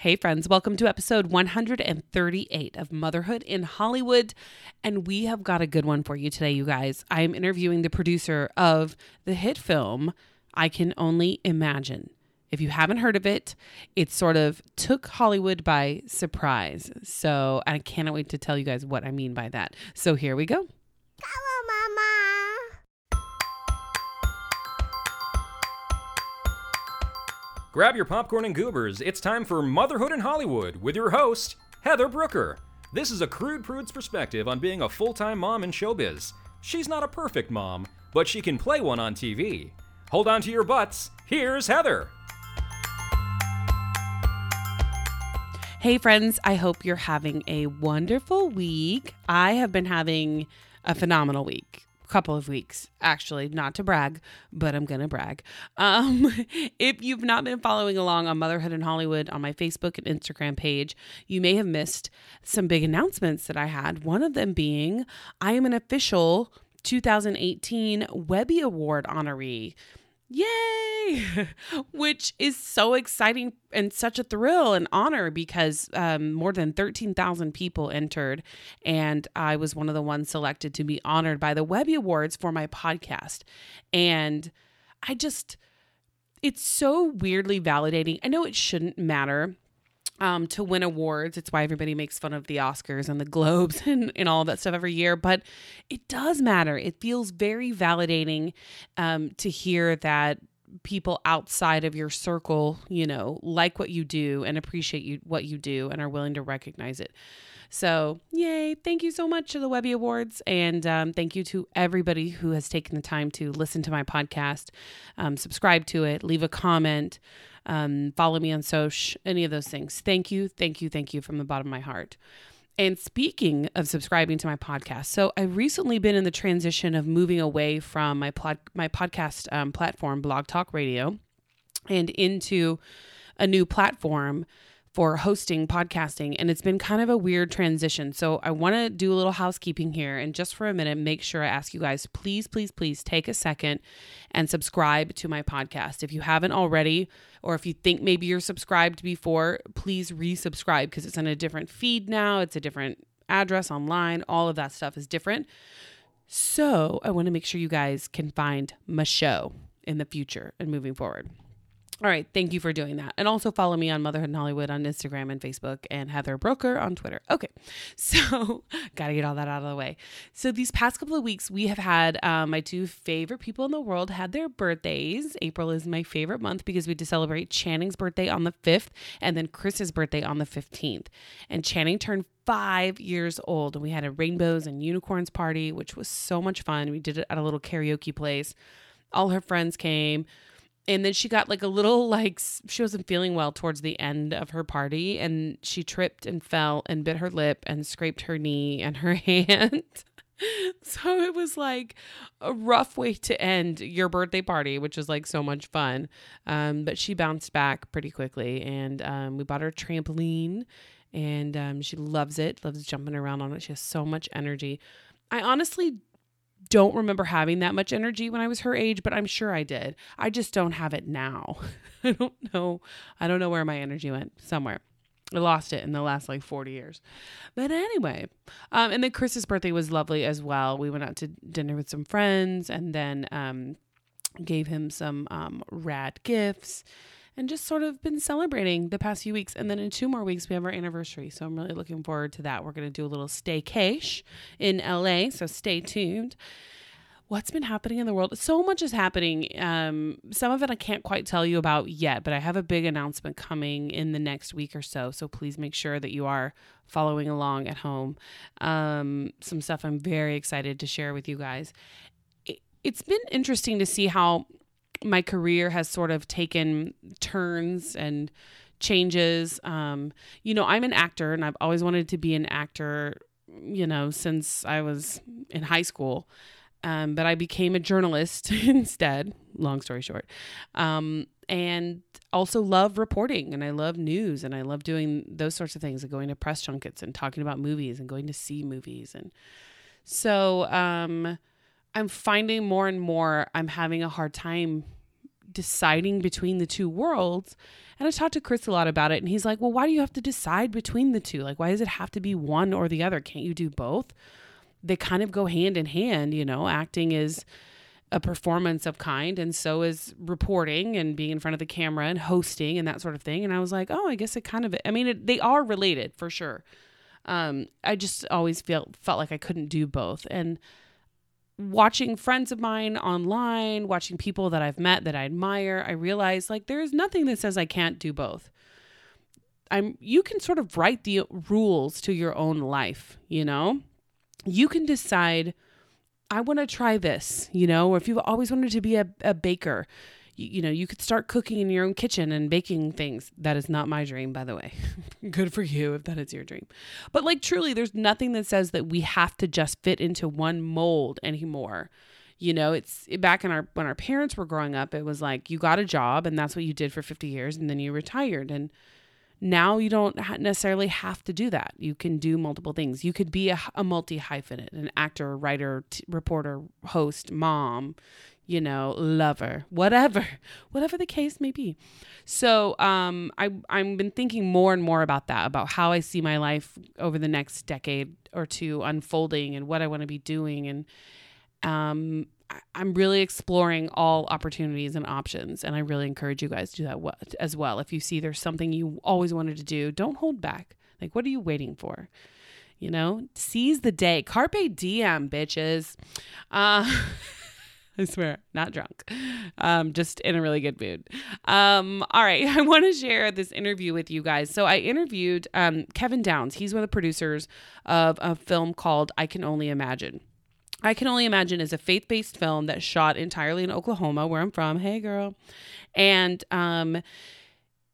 Hey, friends, welcome to episode 138 of Motherhood in Hollywood. And we have got a good one for you today, you guys. I am interviewing the producer of the hit film, I Can Only Imagine. If you haven't heard of it, it sort of took Hollywood by surprise. So I cannot wait to tell you guys what I mean by that. So here we go. Grab your popcorn and goobers. It's time for Motherhood in Hollywood with your host, Heather Brooker. This is a crude prude's perspective on being a full time mom in showbiz. She's not a perfect mom, but she can play one on TV. Hold on to your butts. Here's Heather. Hey, friends, I hope you're having a wonderful week. I have been having a phenomenal week couple of weeks, actually, not to brag, but I'm going to brag. Um, if you've not been following along on Motherhood in Hollywood on my Facebook and Instagram page, you may have missed some big announcements that I had. One of them being I am an official 2018 Webby Award honoree. Yay! Which is so exciting and such a thrill and honor because um, more than 13,000 people entered, and I was one of the ones selected to be honored by the Webby Awards for my podcast. And I just, it's so weirdly validating. I know it shouldn't matter um, to win awards. It's why everybody makes fun of the Oscars and the Globes and, and all that stuff every year. But it does matter. It feels very validating um, to hear that people outside of your circle, you know, like what you do and appreciate you what you do and are willing to recognize it. So, yay. Thank you so much to the Webby Awards. And um, thank you to everybody who has taken the time to listen to my podcast, um, subscribe to it, leave a comment um, follow me on social, any of those things. Thank you, thank you, thank you from the bottom of my heart. And speaking of subscribing to my podcast, so I've recently been in the transition of moving away from my pod, my podcast um, platform, Blog Talk Radio, and into a new platform for hosting podcasting and it's been kind of a weird transition. So I want to do a little housekeeping here and just for a minute make sure I ask you guys please please please take a second and subscribe to my podcast. If you haven't already or if you think maybe you're subscribed before, please resubscribe because it's on a different feed now, it's a different address online, all of that stuff is different. So, I want to make sure you guys can find my show in the future and moving forward. All right. Thank you for doing that. And also follow me on Motherhood in Hollywood on Instagram and Facebook and Heather Brooker on Twitter. Okay. So, got to get all that out of the way. So, these past couple of weeks, we have had um, my two favorite people in the world had their birthdays. April is my favorite month because we celebrate Channing's birthday on the 5th and then Chris's birthday on the 15th. And Channing turned five years old and we had a rainbows and unicorns party, which was so much fun. We did it at a little karaoke place. All her friends came and then she got like a little like she wasn't feeling well towards the end of her party and she tripped and fell and bit her lip and scraped her knee and her hand. So it was like a rough way to end your birthday party which was like so much fun. Um, but she bounced back pretty quickly and um, we bought her a trampoline and um, she loves it loves jumping around on it. She has so much energy. I honestly don't remember having that much energy when I was her age, but I'm sure I did. I just don't have it now. I don't know. I don't know where my energy went. Somewhere. I lost it in the last like 40 years. But anyway, um, and then Chris's birthday was lovely as well. We went out to dinner with some friends and then um, gave him some um, rad gifts and just sort of been celebrating the past few weeks. And then in two more weeks, we have our anniversary. So I'm really looking forward to that. We're going to do a little staycation in LA. So stay tuned. What's been happening in the world? So much is happening. Um, some of it I can't quite tell you about yet, but I have a big announcement coming in the next week or so. So please make sure that you are following along at home. Um, some stuff I'm very excited to share with you guys. It, it's been interesting to see how my career has sort of taken turns and changes. Um, you know, I'm an actor and I've always wanted to be an actor, you know, since I was in high school. Um, but I became a journalist instead, long story short. Um, and also love reporting and I love news and I love doing those sorts of things and going to press junkets and talking about movies and going to see movies. And so, um, I'm finding more and more I'm having a hard time deciding between the two worlds. And I talked to Chris a lot about it, and he's like, Well, why do you have to decide between the two? Like, why does it have to be one or the other? Can't you do both? They kind of go hand in hand, you know, acting is a performance of kind and so is reporting and being in front of the camera and hosting and that sort of thing and i was like oh i guess it kind of i mean it, they are related for sure um, i just always felt felt like i couldn't do both and watching friends of mine online watching people that i've met that i admire i realize like there is nothing that says i can't do both. I'm you can sort of write the rules to your own life you know? You can decide I want to try this, you know, or if you've always wanted to be a, a baker, you, know, you could start cooking in your own kitchen and baking things. That is not my dream, by the way. Good for you if that is your dream. But like truly, there's nothing that says that we have to just fit into one mold anymore. You know, it's back in our when our parents were growing up, it was like you got a job and that's what you did for 50 years and then you retired and now you don't necessarily have to do that. You can do multiple things. You could be a, a multi hyphenate, an actor, writer, t- reporter, host, mom, you know, lover, whatever, whatever the case may be. So um, I I've been thinking more and more about that, about how I see my life over the next decade or two unfolding, and what I want to be doing, and um, I'm really exploring all opportunities and options, and I really encourage you guys to do that as well. If you see there's something you always wanted to do, don't hold back. Like, what are you waiting for? You know, seize the day. Carpe diem, bitches. Uh, I swear, not drunk. Um, just in a really good mood. Um, all right, I want to share this interview with you guys. So I interviewed um, Kevin Downes. He's one of the producers of a film called I Can Only Imagine. I Can Only Imagine is a faith based film that's shot entirely in Oklahoma, where I'm from. Hey, girl. And um,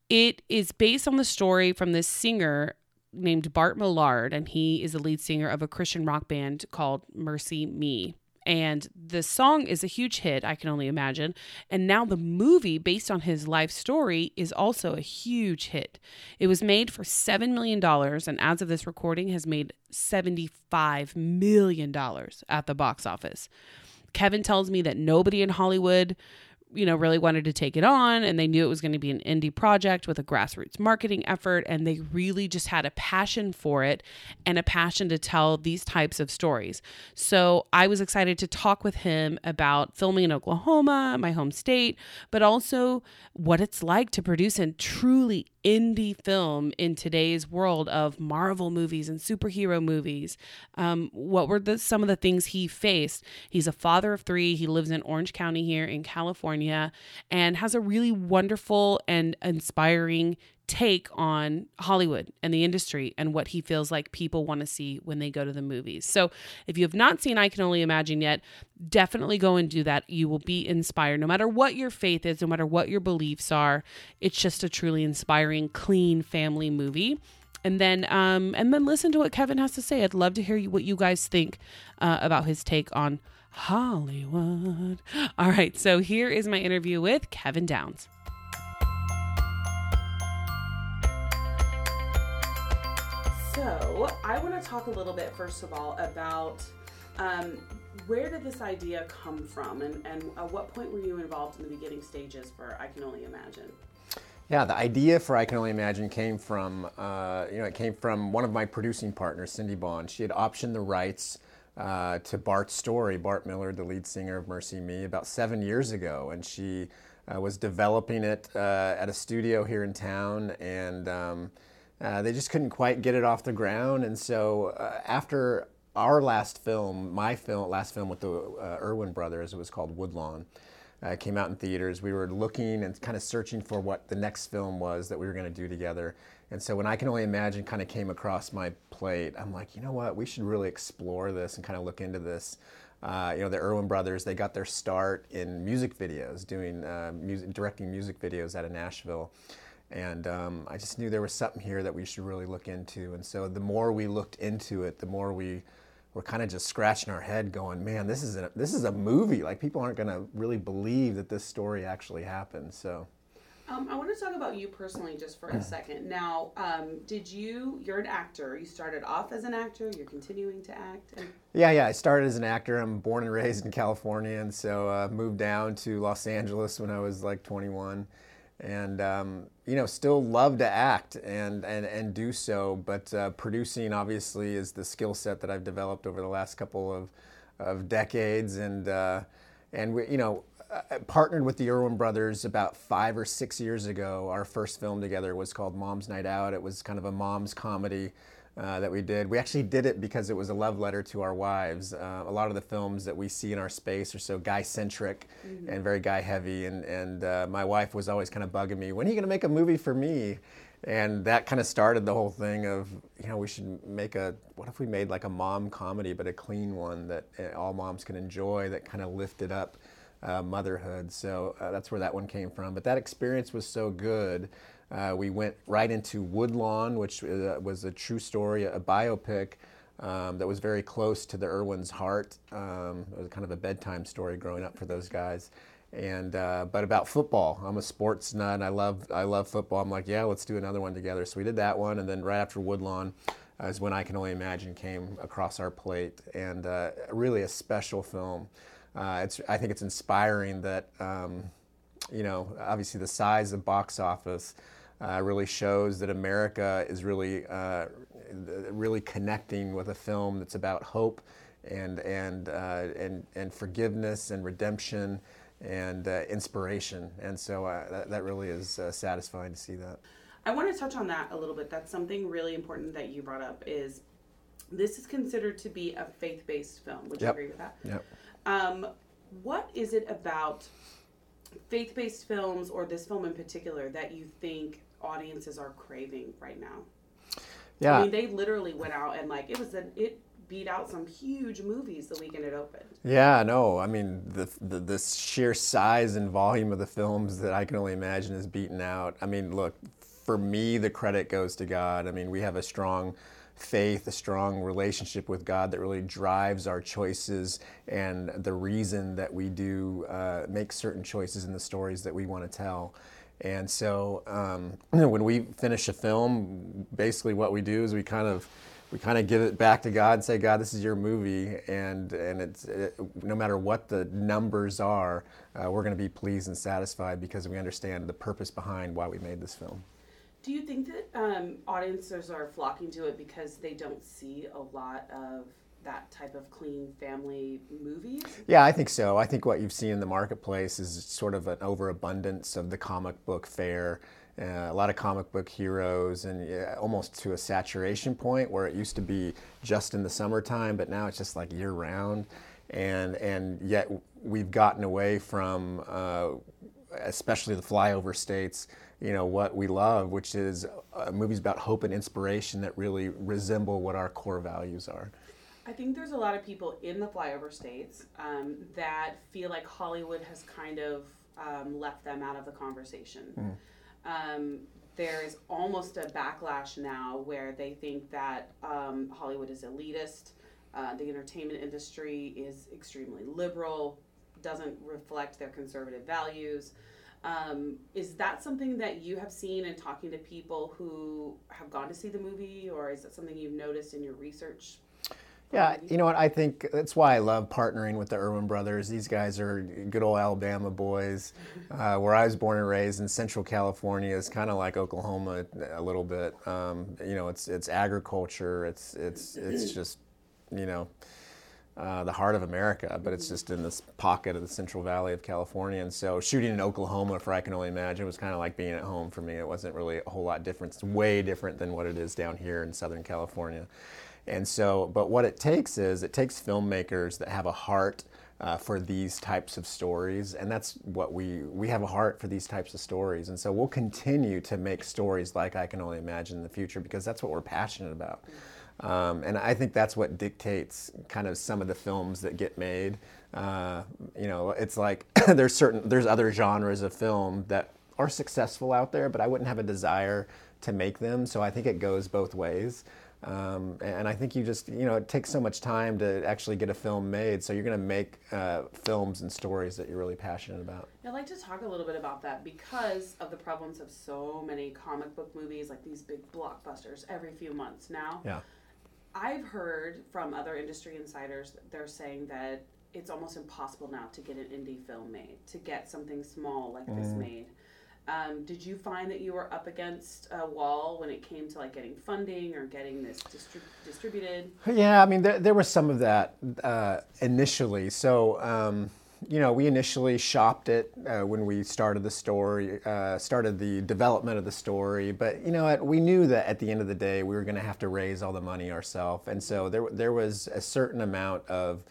it is based on the story from this singer named Bart Millard, and he is the lead singer of a Christian rock band called MercyMe. And the song is a huge hit, I can only imagine. And now the movie, based on his life story, is also a huge hit. It was made for $7 million, and as of this recording, has made $75 million at the box office. Kevin tells me that nobody in Hollywood you know, really wanted to take it on and they knew it was going to be an indie project with a grassroots marketing effort and they really just had a passion for it and a passion to tell these types of stories. So, I was excited to talk with him about filming in Oklahoma, my home state, but also what it's like to produce a truly indie film in today's world of Marvel movies and superhero movies. Um, what were the, some of the things he faced? He's a father of three. He lives in Orange County here in California and has a really wonderful and inspiring take on Hollywood and the industry and what he feels like people want to see when they go to the movies. So, if you have not seen I Can Only Imagine yet, definitely go and do that. You will be inspired no matter what your faith is, no matter what your beliefs are. It's just a truly inspiring, clean family movie. And then, um, and then listen to what Kevin has to say. I'd love to hear what you guys think uh, about his take on Hollywood. All right, so here is my interview with Kevin Downes. So, I want to talk a little bit, first of all, about um, where did this idea come from, and, and at what point were you involved in the beginning stages for I Can Only Imagine? Yeah, the idea for I Can Only Imagine came from, uh, you know, it came from one of my producing partners, Cindy Bond. She had optioned the rights uh, to Bart's story, Bart Millard, the lead singer of Mercy Me, about seven years ago, and she uh, was developing it uh, at a studio here in town, and um, uh, they just couldn't quite get it off the ground, and so uh, after our last film, my film, last film with the uh, Erwin brothers, it was called Woodlawn. Uh, came out in theaters. We were looking and kind of searching for what the next film was that we were going to do together. And so when I Can Only Imagine kind of came across my plate, I'm like, you know what? We should really explore this and kind of look into this. Uh, you know, the Erwin brothers, they got their start in music videos, doing uh, music, directing music videos out of Nashville. And um, I just knew there was something here that we should really look into. And so the more we looked into it, the more we were kind of just scratching our head, going, "Man, this is a this is a movie. Like people aren't going to really believe that this story actually happened." So. Um, I want to talk about you personally just for a second. Now, um, did you? You're an actor. You started off as an actor. You're continuing to act. And Yeah, yeah. I started as an actor. I'm born and raised in California, and so uh, moved down to Los Angeles when I was like 21, and um, you know, still love to act and and and do so. But uh, producing obviously is the skill set that I've developed over the last couple of of decades, and uh, and we, you know. I partnered with the Erwin brothers about five or six years ago. Our first film together was called Mom's Night Out. It was kind of a mom's comedy uh, that we did. We actually did it because it was a love letter to our wives. Uh, a lot of the films that we see in our space are so guy centric and very guy heavy. And, and uh, my wife was always kind of bugging me, when are you going to make a movie for me? And that kind of started the whole thing of, you know, we should make a, what if we made like a mom comedy, but a clean one that uh, all moms can enjoy that kind of lifted up uh, motherhood. So uh, that's where that one came from. But that experience was so good. Uh, we went right into Woodlawn, which uh, was a true story, a biopic um, that was very close to the Erwin's heart. Um, it was kind of a bedtime story growing up for those guys. And uh, but about football, I'm a sports nut. I love I love football. I'm like, yeah, let's do another one together. So we did that one, and then right after Woodlawn is when I Can Only Imagine came across our plate, and uh, really a special film. Uh, it's I think it's inspiring that um, you know obviously the size of box office uh, really shows that America is really uh, really connecting with a film that's about hope and and uh, and and forgiveness and redemption and uh, inspiration. And so uh, that, that really is uh, satisfying to see that. I want to touch on that a little bit. That's something really important that you brought up. Is this is considered to be a faith-based film? Would you Yep. agree with that? Yep. Um, what is it about faith-based films, or this film in particular, that you think audiences are craving right now? Yeah. I mean, they literally went out and like it was an it beat out some huge movies the weekend it opened. Yeah, no, I mean the, the the sheer size and volume of the films that I can only imagine is beaten out. I mean, look, for me, the credit goes to God. I mean, we have a strong faith, a strong relationship with God that really drives our choices and the reason that we do uh, make certain choices in the stories that we want to tell. And so um, when we finish a film, basically what we do is we kind of we kind of give it back to God and say, God, this is your movie, and and it's it, no matter what the numbers are, uh, we're going to be pleased and satisfied because we understand the purpose behind why we made this film. Do you think that um, audiences are flocking to it because they don't see a lot of that type of clean family movies? Yeah, I think so. I think what you've seen in the marketplace is sort of an overabundance of the comic book fare. Uh, a lot of comic book heroes, and almost to a saturation point where it used to be just in the summertime, but now it's just like year round. And and yet we've gotten away from, uh, especially the flyover states, you know what we love, which is uh, movies about hope and inspiration that really resemble what our core values are. I think there's a lot of people in the flyover states um, that feel like Hollywood has kind of um, left them out of the conversation. Um, there is almost a backlash now where they think that um, Hollywood is elitist, uh, the entertainment industry is extremely liberal, doesn't reflect their conservative values. Um, is that something that you have seen in talking to people who have gone to see the movie, or is that something you've noticed in your research? Yeah, you know what? I think that's why I love partnering with the Erwin brothers. These guys are good old Alabama boys. Uh, where I was born and raised in Central California is kind of like Oklahoma a little bit. Um, you know, it's it's agriculture. It's it's it's just you know uh, the heart of America, but it's just in this pocket of the Central Valley of California. And so shooting in Oklahoma, for I can only imagine, was kind of like being at home for me. It wasn't really a whole lot different. It's way different than what it is down here in Southern California. And so, but what it takes is it takes filmmakers that have a heart uh, for these types of stories, and that's what we we have a heart for these types of stories. And so we'll continue to make stories like I can only imagine in the future because that's what we're passionate about. Um, and I think that's what dictates kind of some of the films that get made. Uh, you know, it's like there's certain there's other genres of film that are successful out there, but I wouldn't have a desire to make them. So I think it goes both ways. Um, and I think you just, you know, it takes so much time to actually get a film made. So you're going to make uh, films and stories that you're really passionate about. I'd like to talk a little bit about that because of the problems of so many comic book movies, like these big blockbusters every few months now. Yeah. I've heard from other industry insiders that they're saying that it's almost impossible now to get an indie film made, to get something small like this made. Um, did you find that you were up against a wall when it came to like getting funding or getting this distri- distributed? Yeah, I mean, there, there was some of that uh, initially. So, um, you know, we initially shopped it uh, when we started the story, uh, started the development of the story. But you know, we knew that at the end of the day, we were going to have to raise all the money ourselves, and so there there was a certain amount of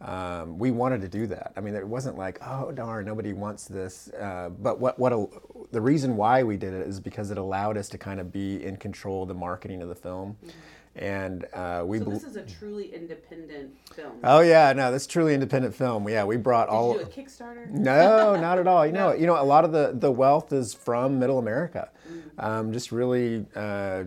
um, we wanted to do that. I mean, it wasn't like, oh darn, nobody wants this. Uh, but what what a, the reason why we did it is because it allowed us to kind of be in control of the marketing of the film, and uh, we. So bel- this is a truly independent film. Oh yeah, no, that's truly independent film. Yeah, we brought Did all. you do a Kickstarter? No, not at all. You know, you know, a lot of the the wealth is from Middle America. Um, just really, uh,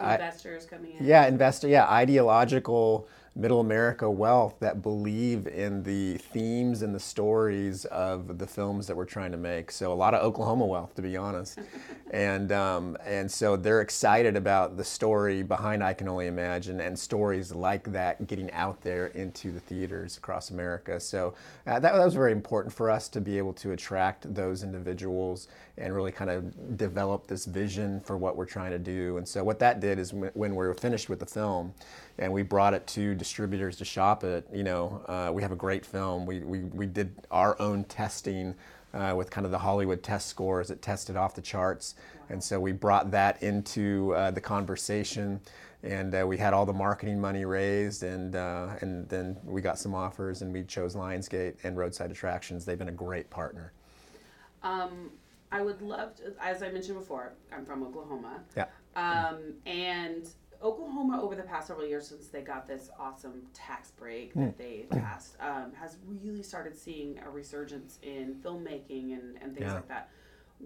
I- Investors coming in. yeah, investor, yeah, ideological Middle America wealth that believe in the themes and the stories of the films that we're trying to make. So a lot of Oklahoma wealth, to be honest, and um, and so they're excited about the story behind I Can Only Imagine and stories like that getting out there into the theaters across America. So uh, that, that was very important for us to be able to attract those individuals and really kind of develop this vision for what we're trying to do. And so what that did is when we were finished with the film and we brought it to distributors to shop it, you know, uh, we have a great film. We, we, we did our own testing uh, with kind of the Hollywood test scores. It tested off the charts. And so we brought that into uh, the conversation and uh, we had all the marketing money raised and, uh, and then we got some offers and we chose Lionsgate and Roadside Attractions. They've been a great partner. Um, I would love to, as I mentioned before, I'm from Oklahoma. Yeah. Um, and Oklahoma, over the past several years since they got this awesome tax break that they passed, um, has really started seeing a resurgence in filmmaking and, and things Yeah. like that.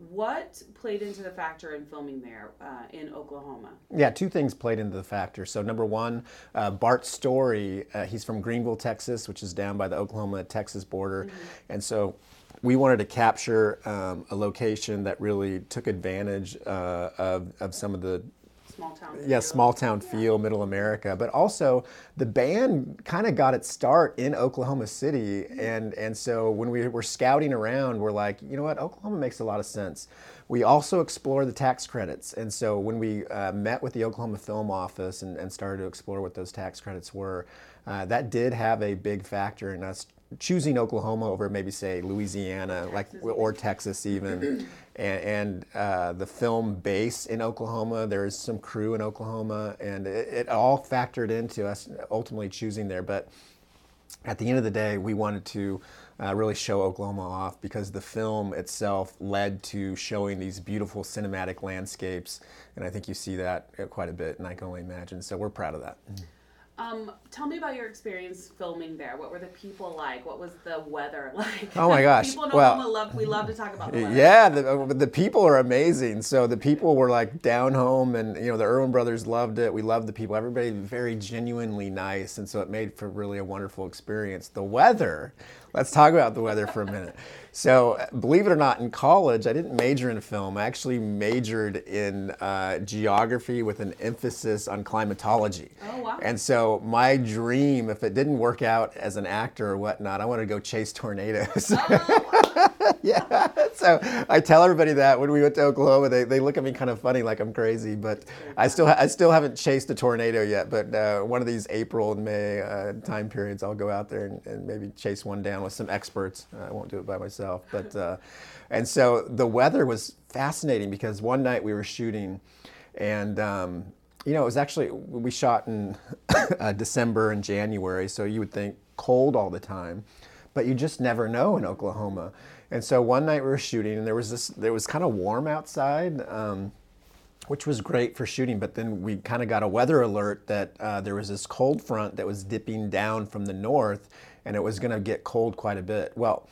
What played into the factor in filming there uh, in Oklahoma? Yeah, two things played into the factor. So number one, uh, Bart Story, uh, he's from Greenville, Texas, which is down by the Oklahoma-Texas border, and so we wanted to capture um, a location that really took advantage uh, of, of some of the Small town. yeah, feel? small town feel, middle America. But also, the band kind of got its start in Oklahoma City, and and so when we were scouting around, we're like, you know what, Oklahoma makes a lot of sense. We also explore the tax credits, and so when we uh, met with the Oklahoma Film Office and, and started to explore what those tax credits were, uh, that did have a big factor in us choosing Oklahoma over maybe say Louisiana, like or Texas even, and, and uh, the film base in Oklahoma. There is some crew in Oklahoma, and it, it all factored into us ultimately choosing there. But at the end of the day, we wanted to uh, really show Oklahoma off because the film itself led to showing these beautiful cinematic landscapes, and I think you see that quite a bit, and I can only imagine. So we're proud of that. Um, tell me about your experience filming there. What were the people like? What was the weather like? Oh my gosh, people in well- Oklahoma love. We love to talk about the weather. Yeah, the, the people are amazing. So the people were like down home, and you know the Erwin brothers loved it. We loved the people. Everybody very genuinely nice, and so it made for really a wonderful experience. The weather. Let's talk about the weather for a minute. So, believe it or not, in college, I didn't major in film. I actually majored in uh, geography with an emphasis on climatology. Oh, wow. And so, my dream, if it didn't work out as an actor or whatnot, I wanted to go chase tornadoes. yeah. So I tell everybody that when we went to Oklahoma, they, they look at me kind of funny, like I'm crazy. But I still I still haven't chased a tornado yet. But uh, one of these April and May uh, time periods, I'll go out there and, and maybe chase one down with some experts. I won't do it by myself. But uh, and so the weather was fascinating because one night we were shooting, and um, you know it was actually we shot in uh, December and January, so you would think cold all the time but you just never know in Oklahoma. And so one night we were shooting, and there was this, there was kind of warm outside, um, which was great for shooting. But then we kind of got a weather alert that uh, there was this cold front that was dipping down from the north, and it was going to get cold quite a bit. Well.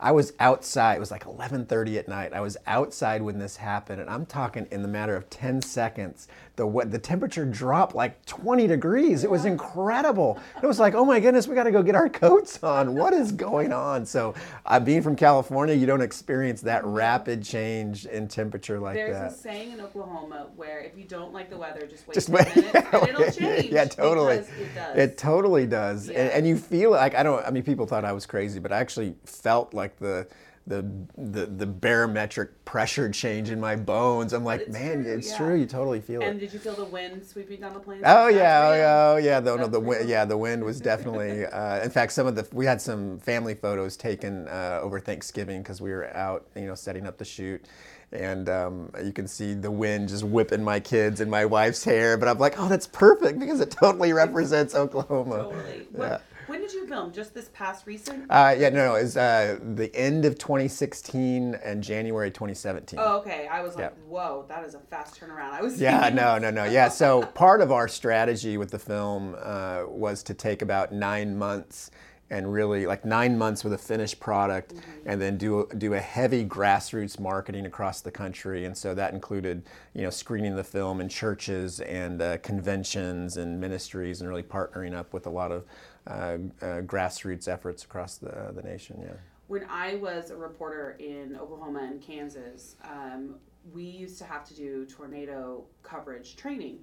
I was outside. It was like 11:30 at night. I was outside when this happened, and I'm talking in the matter of 10 seconds. The what the temperature dropped like 20 degrees. It was incredible. It was like, oh my goodness, we got to go get our coats on. What is going on? So, uh, being from California, you don't experience that rapid change in temperature like There's that. There's a saying in Oklahoma where if you don't like the weather, just wait Just 10 wait. minutes and it'll change. yeah, totally. It does. It totally does. Yeah. And, and you feel like I don't. I mean, people thought I was crazy, but I actually felt like the the the, the barometric pressure change in my bones. I'm like, it's man, true, it's yeah. true. You totally feel and it. And did you feel the wind sweeping down the plains? Oh yeah, oh yeah, oh yeah. The, no, the wind, yeah, the wind was definitely. Uh, in fact, some of the we had some family photos taken uh, over Thanksgiving because we were out, you know, setting up the shoot, and um, you can see the wind just whipping my kids and my wife's hair. But I'm like, oh, that's perfect because it totally represents Oklahoma. Totally. Yeah. When did you film? Just this past recent? Uh, yeah, no, no, it was uh, the end of 2016 and January 2017. oh, okay. I was like, Yeah. whoa, that is a fast turnaround. I was Yeah, no, no, no. Yeah, so part of our strategy with the film uh, was to take about nine months and really like nine months with a finished product, and then do do a heavy grassroots marketing across the country. And so that included, you know, screening the film in churches and uh, conventions and ministries, and really partnering up with a lot of grassroots efforts across the the nation. Yeah. when I was a reporter in Oklahoma and Kansas, um, we used to have to do tornado coverage training.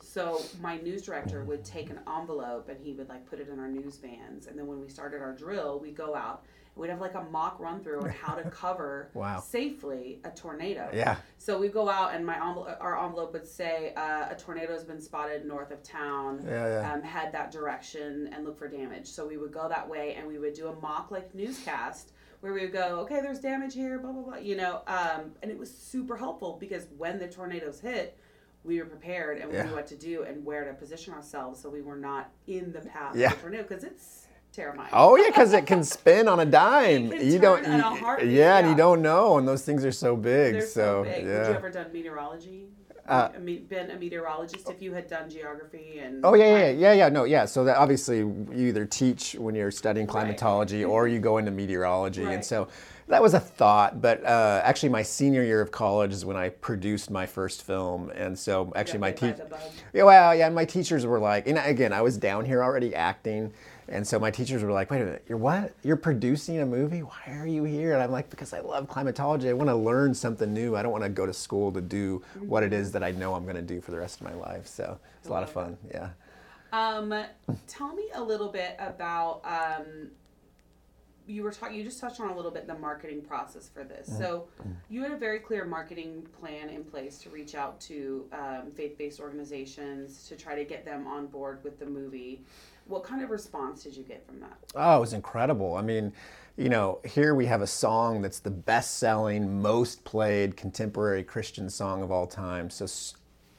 So my news director would take an envelope and he would like put it in our news vans. And then when we started our drill, we go out we'd have like a mock run through on how to cover Wow. safely a tornado. Yeah. So we go out and my envelope, our envelope would say uh, a tornado has been spotted north of town. Yeah, yeah. Um, head that direction and look for damage. So we would go that way and we would do a mock like newscast where we would go, okay, there's damage here, blah blah blah, you know. Um, and it was super helpful because when the tornadoes hit, we were prepared and we Yeah. knew what to do and where to position ourselves so we were not in the path Yeah. of the tornado because it's terrifying. Oh yeah, because it can spin on a dime. It can you don't. you- heartbeat, yeah, and you don't know, and those things are so big. They're so, big. yeah. Would you ever done meteorology? Uh, been a meteorologist if you had done geography and Oh yeah, yeah, yeah, yeah, yeah. No, yeah. So that obviously you either teach when you're studying climatology or you go into meteorology, and so that was a thought. But uh, actually, my senior year of college is when I produced my first film, and so actually my Got bit by teacher. Yeah, well, yeah, and my teachers were like, and again, I was down here already acting, and so my teachers were like, wait a minute, you're what? You're producing a movie? Why are you here? And I'm like, because I love climatology. I want to learn something new. I don't want to go to school to do what it is that I know I'm going to do for the rest of my life. So it's a lot of fun. Yeah. Um, tell me a little bit about um, you were talking. You just touched on a little bit the marketing process for this. So you had a very clear marketing plan in place to reach out to um, faith-based organizations to try to get them on board with the movie. What kind of response did you get from that? Oh, it was incredible. I mean, you know, here we have a song that's the best selling, most played contemporary Christian song of all time. So,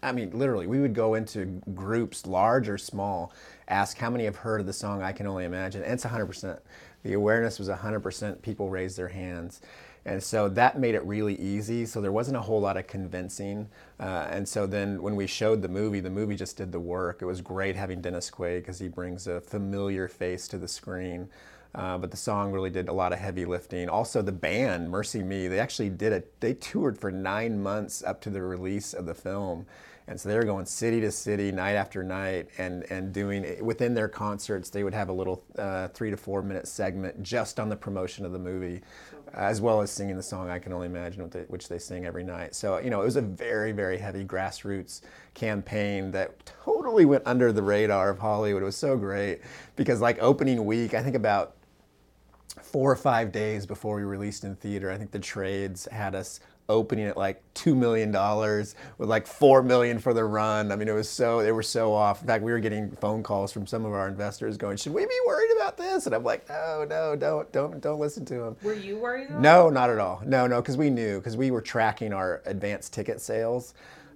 I mean, literally, we would go into groups, large or small, ask how many have heard of the song I Can Only Imagine. And it's 100%. The awareness was 100%. People raised their hands. And so that made it really easy. So there wasn't a whole lot of convincing. Uh, and so then when we showed the movie, the movie just did the work. It was great having Dennis Quaid because he brings a familiar face to the screen. Uh, but the song really did a lot of heavy lifting. Also, the band, Mercy Me, they actually did it. They toured for nine months up to the release of the film. And so they were going city to city, night after night, and, and doing within their concerts, they would have a little uh, three to four minute segment just on the promotion of the movie, as well as singing the song I Can Only Imagine, which they, sing every night. So, you know, it was a very, very heavy grassroots campaign that totally went under the radar of Hollywood. It was so great because, like, opening week, I think about four or five days before we released in theater, I think the trades had us opening at like two million dollars with like four million for the run. I mean, it was so they were so off. In fact, we were getting phone calls from some of our investors going, "Should we be worried about this?" And I'm like, "No, no, don't, don't, don't listen to them." Were you worried? No, not at all. No, no, because we knew because we were tracking our advanced ticket sales,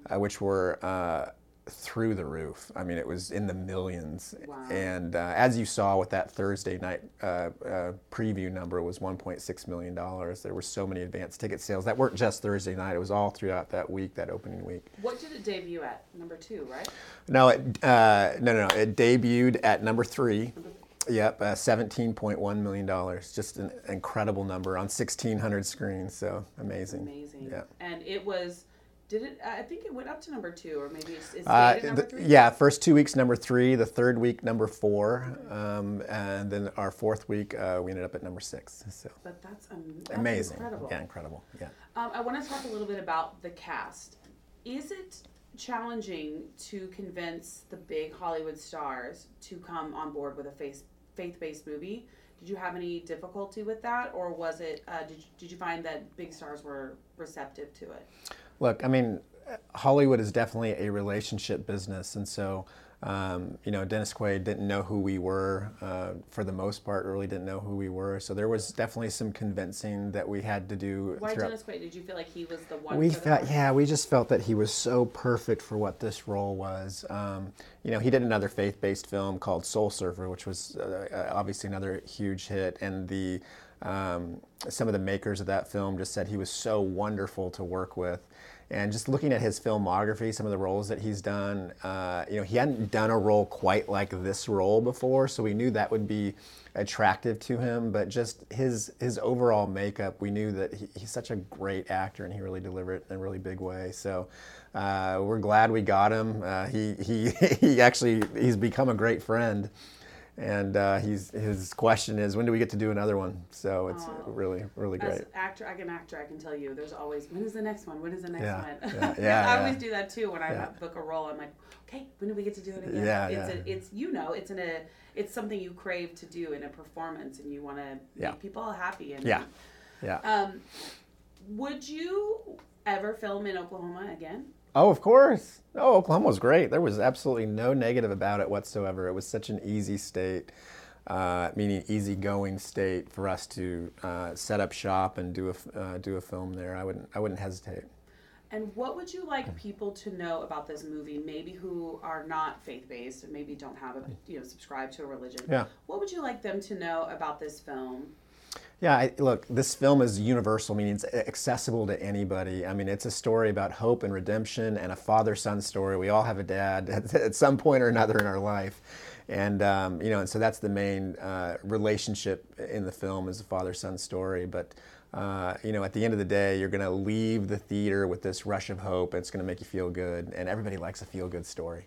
uh, which were uh, through the roof. I mean, it was in the millions. Wow. And uh, as you saw with that Thursday night uh, uh, preview number, it was 1.6 million dollars. There were so many advanced ticket sales that weren't just Thursday night. It was all throughout that week, that opening week. What did it debut at? Number two, right? No, it, uh, no, no, no. It debuted at number three. Yep, uh, $17.1 million. Just an incredible number on 1,600 screens. So amazing. Amazing. Yeah. And it was, did it, I think it went up to number two, or maybe it's, it's Uh, number the- three? yeah, first two weeks, number three. The third week, number four. Um, and then our fourth week, uh, we ended up at number six. So But that's, um, that's amazing. incredible. Yeah, incredible. Yeah. Um, I want to talk a little bit about the cast. Is it challenging to convince the big Hollywood stars to come on board with a faith faith based movie? Did you have any difficulty with that, or was it? Uh, did Did you find that big stars were receptive to it? Look, I mean, Hollywood is definitely a relationship business, and so um, you know, Dennis Quaid didn't know who we were uh, for the most part. Really didn't know who we were. So there was definitely some convincing that we had to do. Why throughout- Dennis Quaid? Did you feel like he was the one? we felt, yeah, we just felt that he was so perfect for what this role was. Um, you know, he did another faith-based film called Soul Surfer, which was uh, uh, obviously another huge hit, and the um, some of the makers of that film just said he was so wonderful to work with. And just looking at his filmography, some of the roles that he's done, uh, you know, he hadn't done a role quite like this role before, so we knew that would be attractive to him. But just his his overall makeup, we knew that he, he's such a great actor, and he really delivered it in a really big way. So uh, we're glad we got him. Uh, he he he actually he's become a great friend. And uh, he's, his question is, when do we get to do another one? So it's Oh. really, really great. an actor, I can actor. I can tell you. There's always when is the next one? When is the next Yeah, one? yeah, yeah, I yeah. always do that too. When I book a role, I'm like, okay, when do we get to do it again? Yeah, it's yeah. A, it's you know, it's in a, it's something you crave to do in a performance, and you want to make people happy. And Yeah, yeah. Um, would you ever film in Oklahoma again? Oh, of course. Oh, Oklahoma was great. There was absolutely no negative about it whatsoever. It was such an easy state, uh, meaning easygoing state for us to uh, set up shop and do a uh, do a film there. I wouldn't I wouldn't hesitate. And what would you like people to know about this movie? Maybe who are not faith based and maybe don't have a you know subscribe to a religion. Yeah. What would you like them to know about this film? Yeah, I, look, this film is universal, meaning it's accessible to anybody. I mean, it's a story about hope and redemption and a father son story. We all have a dad at, at some point or another in our life. And, um, you know, and so that's the main uh, relationship in the film is a father son story. But, uh, you know, at the end of the day, you're going to leave the theater with this rush of hope. It's going to make you feel good. And everybody likes a feel good story.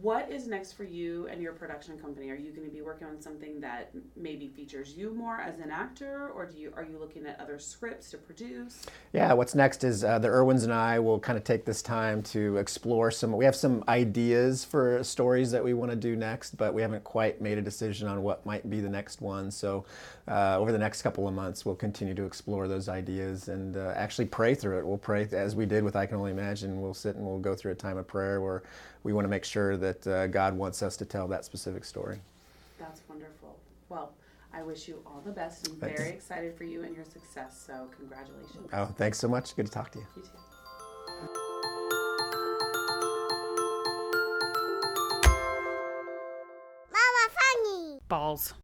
What is next for you and your production company? Are you going to be working on something that maybe features you more as an actor, or do you are you looking at other scripts to produce? Yeah, what's next is uh, the Erwins and I will kind of take this time to explore some. We have some ideas for stories that we want to do next, but we haven't quite made a decision on what might be the next one. So, uh, over the next couple of months, we'll continue to explore those ideas and uh, actually pray through it. We'll pray as we did with I Can Only Imagine. We'll sit and we'll go through a time of prayer where we want to make sure that uh, God wants us to tell that specific story. That's wonderful. Well, I wish you all the best. I'm Thanks. very excited for you and your success. So congratulations. Oh, thanks so much. Good to talk to you. You too. Mama Funny. Balls.